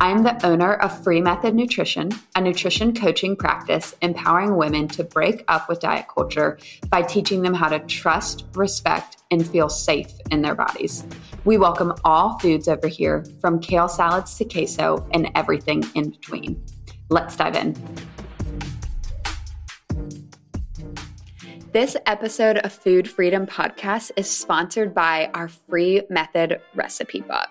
I am the owner of Free Method Nutrition, a nutrition coaching practice empowering women to break up with diet culture by teaching them how to trust, respect, and feel safe in their bodies. We welcome all foods over here, from kale salads to queso and everything in between. Let's dive in. This episode of Food Freedom Podcast is sponsored by our free method recipe book.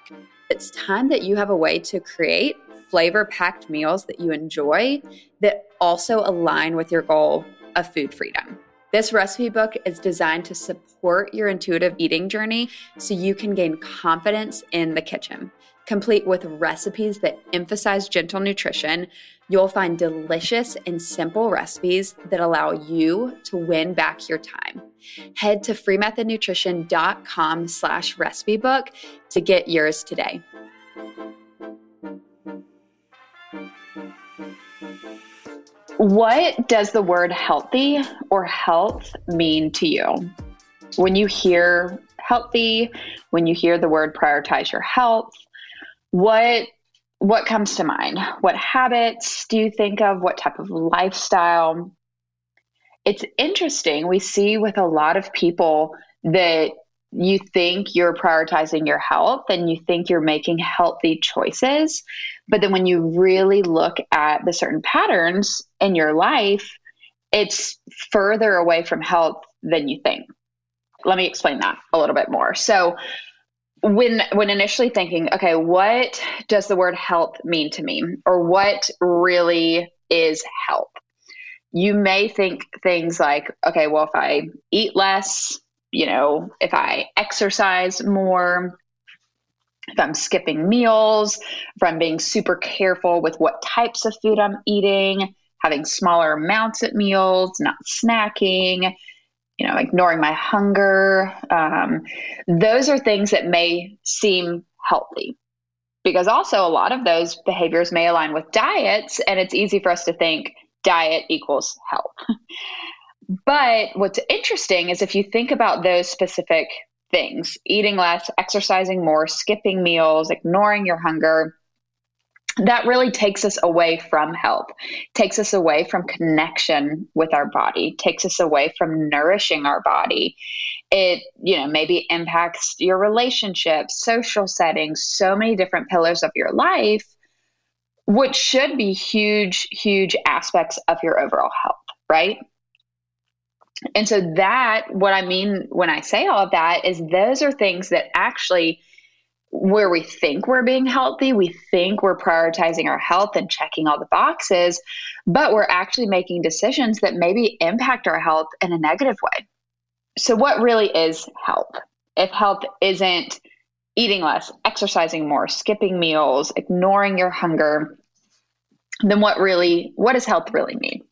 It's time that you have a way to create flavor packed meals that you enjoy that also align with your goal of food freedom. This recipe book is designed to support your intuitive eating journey so you can gain confidence in the kitchen. Complete with recipes that emphasize gentle nutrition, you'll find delicious and simple recipes that allow you to win back your time. Head to freemethodnutrition.com slash recipe book to get yours today. What does the word healthy or health mean to you? When you hear healthy, when you hear the word prioritize your health, what what comes to mind? What habits do you think of? What type of lifestyle? It's interesting. We see with a lot of people that you think you're prioritizing your health and you think you're making healthy choices. But then when you really look at the certain patterns in your life, it's further away from health than you think. Let me explain that a little bit more. So, when when initially thinking, okay, what does the word health mean to me or what really is health? You may think things like, okay, well if I eat less, you know, if I exercise more, if I'm skipping meals, if I'm being super careful with what types of food I'm eating, having smaller amounts at meals, not snacking, you know, ignoring my hunger. Um, those are things that may seem healthy because also a lot of those behaviors may align with diets, and it's easy for us to think diet equals health. But what's interesting is if you think about those specific things eating less, exercising more, skipping meals, ignoring your hunger that really takes us away from health, takes us away from connection with our body, takes us away from nourishing our body. It, you know, maybe impacts your relationships, social settings, so many different pillars of your life, which should be huge, huge aspects of your overall health, right? And so, that, what I mean when I say all of that, is those are things that actually, where we think we're being healthy, we think we're prioritizing our health and checking all the boxes, but we're actually making decisions that maybe impact our health in a negative way. So, what really is health? If health isn't eating less, exercising more, skipping meals, ignoring your hunger, then what really, what does health really mean?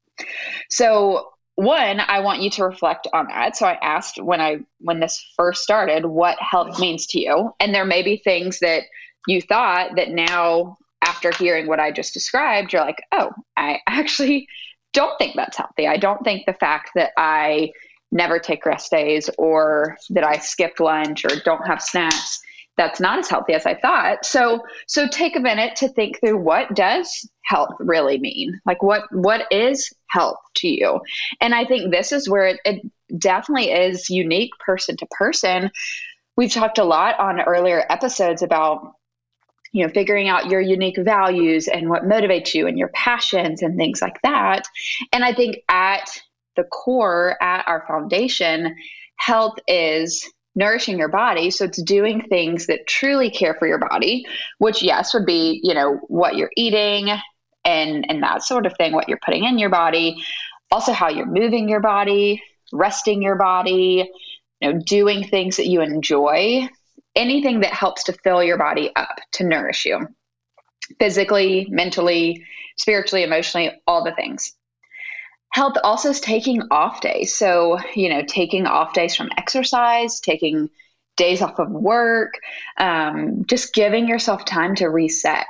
So, one i want you to reflect on that. So i asked when i when this first started what health means to you? And there may be things that you thought that now after hearing what i just described you're like oh i actually don't think that's healthy. I don't think the fact that i never take rest days or that i skipped lunch or don't have snacks that's not as healthy as I thought. So so take a minute to think through what does health really mean? Like what what is health to you? And I think this is where it, it definitely is unique person to person. We've talked a lot on earlier episodes about you know figuring out your unique values and what motivates you and your passions and things like that. And I think at the core at our foundation health is nourishing your body. So it's doing things that truly care for your body, which yes would be, you know, what you're eating and and that sort of thing, what you're putting in your body, also how you're moving your body, resting your body, you know, doing things that you enjoy, anything that helps to fill your body up to nourish you. physically, mentally, spiritually, emotionally, all the things. Health also is taking off days. So, you know, taking off days from exercise, taking days off of work, um, just giving yourself time to reset.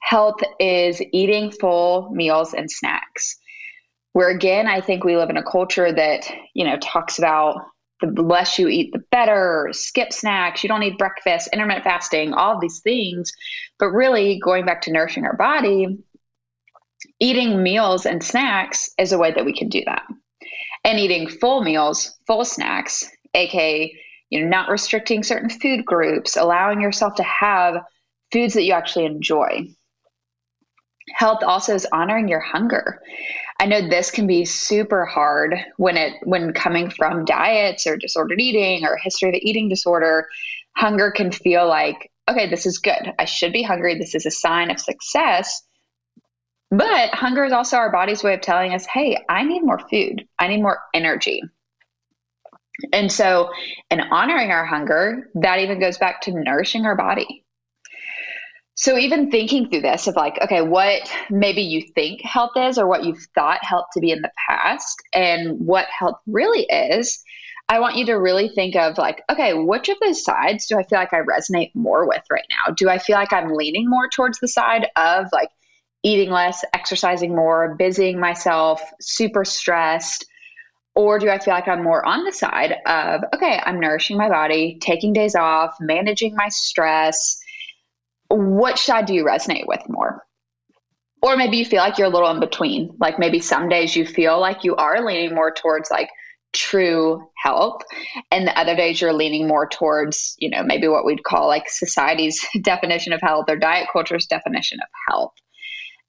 Health is eating full meals and snacks. Where again, I think we live in a culture that, you know, talks about the less you eat, the better, skip snacks, you don't need breakfast, intermittent fasting, all these things. But really, going back to nourishing our body, eating meals and snacks is a way that we can do that. And eating full meals, full snacks, aka, you know, not restricting certain food groups, allowing yourself to have foods that you actually enjoy. Health also is honoring your hunger. I know this can be super hard when it when coming from diets or disordered eating or history of eating disorder. Hunger can feel like, okay, this is good. I should be hungry. This is a sign of success. But hunger is also our body's way of telling us, hey, I need more food. I need more energy. And so, in honoring our hunger, that even goes back to nourishing our body. So even thinking through this of like, okay, what maybe you think health is or what you've thought health to be in the past and what health really is, I want you to really think of like, okay, which of those sides do I feel like I resonate more with right now? Do I feel like I'm leaning more towards the side of like eating less, exercising more, busying myself, super stressed? Or do I feel like I'm more on the side of, okay, I'm nourishing my body, taking days off, managing my stress, what side do you resonate with more? Or maybe you feel like you're a little in between. Like maybe some days you feel like you are leaning more towards like true health and the other days you're leaning more towards you know maybe what we'd call like society's definition of health or diet culture's definition of health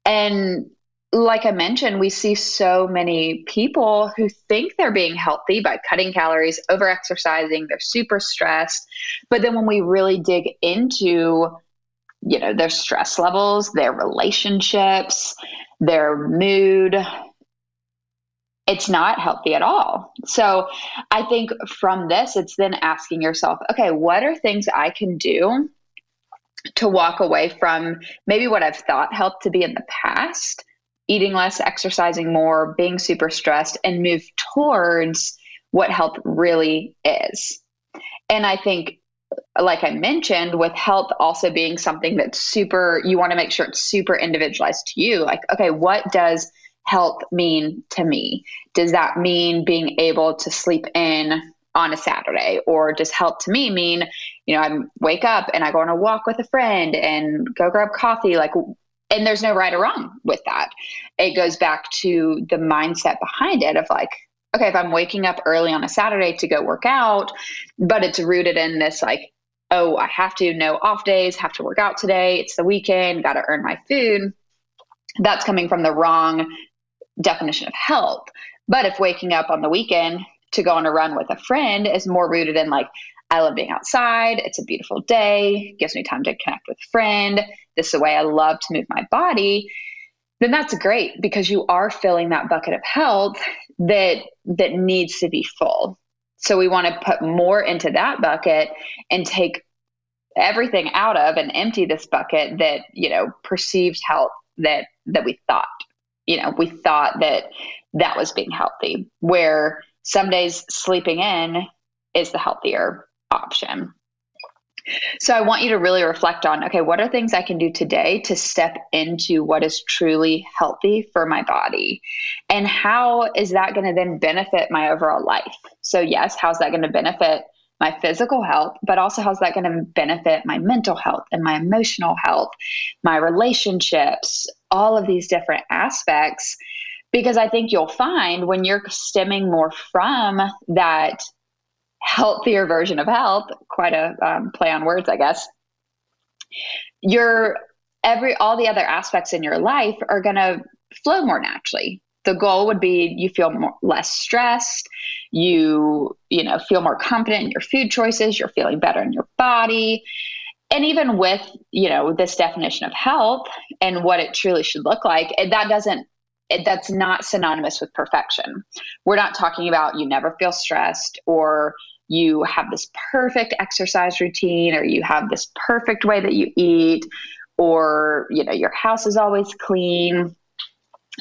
and like i mentioned we see so many people who think they're being healthy by cutting calories over exercising they're super stressed but then when we really dig into you know, their stress levels, their relationships, their mood. It's not healthy at all. So I think from this, it's then asking yourself, okay, what are things I can do to walk away from maybe what I've thought helped to be in the past, eating less, exercising more, being super stressed, and move towards what health really is. And I think like I mentioned, with health also being something that's super, you want to make sure it's super individualized to you. Like, okay, what does health mean to me? Does that mean being able to sleep in on a Saturday? Or does health to me mean, you know, I wake up and I go on a walk with a friend and go grab coffee? Like, and there's no right or wrong with that. It goes back to the mindset behind it of like, okay, if I'm waking up early on a Saturday to go work out, but it's rooted in this like, oh, I have to no off days, have to work out today, it's the weekend, got to earn my food. That's coming from the wrong definition of health. But if waking up on the weekend to go on a run with a friend is more rooted in like, I love being outside. It's a beautiful day. Gives me time to connect with a friend. This is the way I love to move my body then that's great because you are filling that bucket of health that that needs to be full. So we want to put more into that bucket and take everything out of and empty this bucket that, you know, perceived health that that we thought, you know, we thought that that was being healthy. Where some days sleeping in is the healthier option. So I want you to really reflect on okay, what are things I can do today to step into what is truly healthy for my body? And how is that going to then benefit my overall life? So, yes, how's that going to benefit my physical health, but also how's that going to benefit my mental health and my emotional health, my relationships, all of these different aspects? Because I think you'll find when you're stemming more from that healthier version of health, quite a um, play on words, I guess. Your every all the other aspects in your life are going to flow more naturally. The goal would be you feel more, less stressed, you you know feel more confident in your food choices, you're feeling better in your body. And even with, you know, this definition of health and what it truly should look like, that doesn't that's not synonymous with perfection. We're not talking about you never feel stressed or you have this perfect exercise routine or you have this perfect way that you eat or you know your house is always clean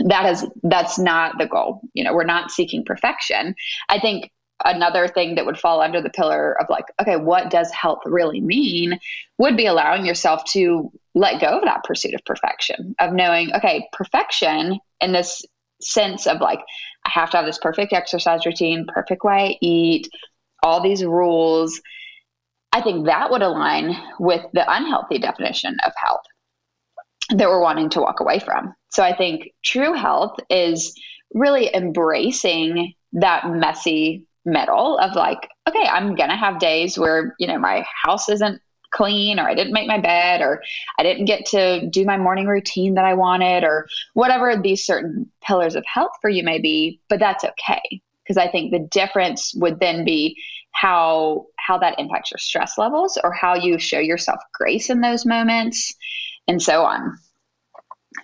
that is that's not the goal. You know we're not seeking perfection. I think another thing that would fall under the pillar of like okay what does health really mean would be allowing yourself to let go of that pursuit of perfection of knowing okay perfection in this sense of like i have to have this perfect exercise routine perfect way i eat all these rules i think that would align with the unhealthy definition of health that we're wanting to walk away from so i think true health is really embracing that messy middle of like, okay, I'm going to have days where, you know, my house isn't clean or I didn't make my bed or I didn't get to do my morning routine that I wanted or whatever these certain pillars of health for you may be, but that's okay. Because I think the difference would then be how how that impacts your stress levels or how you show yourself grace in those moments and so on.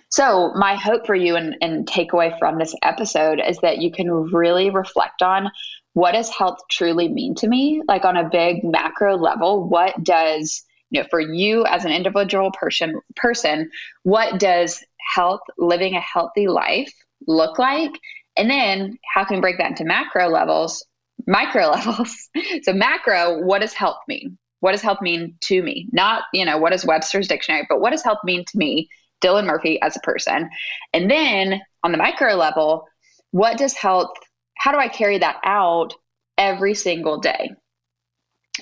So, my hope for you and, and takeaway from this episode is that you can really reflect on what does health truly mean to me? Like on a big macro level, what does you know for you as an individual person person, what does health, living a healthy life look like? And then how can we break that into macro levels, micro levels? so macro, what does health mean? What does health mean to me? Not, you know, what does Webster's dictionary, but what does health mean to me, Dylan Murphy, as a person? And then on the micro level, what does health how do I carry that out every single day?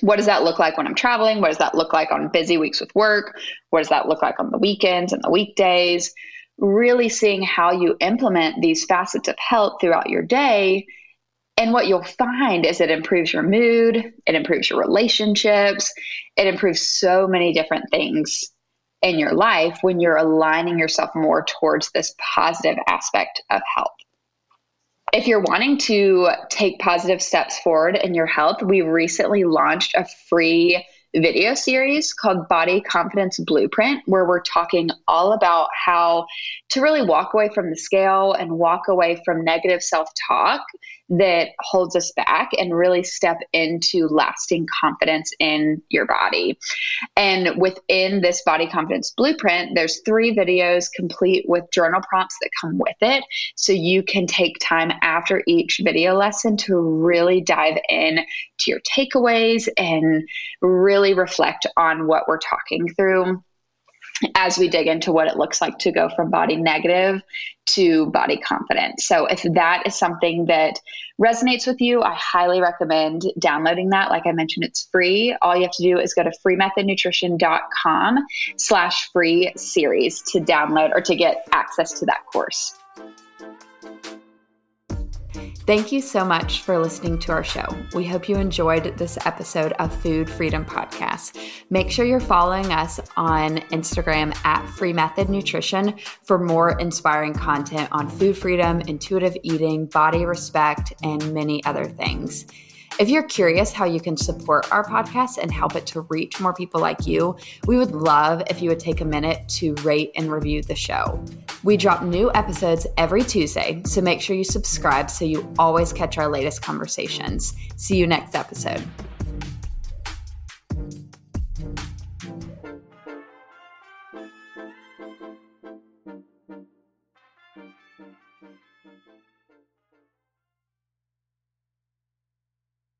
What does that look like when I'm traveling? What does that look like on busy weeks with work? What does that look like on the weekends and the weekdays? Really seeing how you implement these facets of health throughout your day. And what you'll find is it improves your mood, it improves your relationships, it improves so many different things in your life when you're aligning yourself more towards this positive aspect of health if you're wanting to take positive steps forward in your health, we recently launched a free video series called Body Confidence Blueprint, where we're talking all about how to really walk away from the scale and walk away from negative self talk that holds us back and really step into lasting confidence in your body. And within this body confidence blueprint, there's three videos complete with journal prompts that come with it. So you can take time after each video lesson to really dive in to your takeaways and really reflect on what we're talking through as we dig into what it looks like to go from body negative to body confident. So, if that is something that resonates with you, I highly recommend downloading that. Like I mentioned, it's free. All you have to do is go to freemethodnutrition.com slash free series to download or to get access to that course. Thank you so much for listening to our show. We hope you enjoyed this episode of Food Freedom Podcast. Make sure you're following us on Instagram at Free Method Nutrition for more inspiring content on food freedom, intuitive eating, body respect, and many other things. If you're curious how you can support our podcast and help it to reach more people like you, we would love if you would take a minute to rate and review the show. We drop new episodes every Tuesday, so make sure you subscribe so you always catch our latest conversations. See you next episode.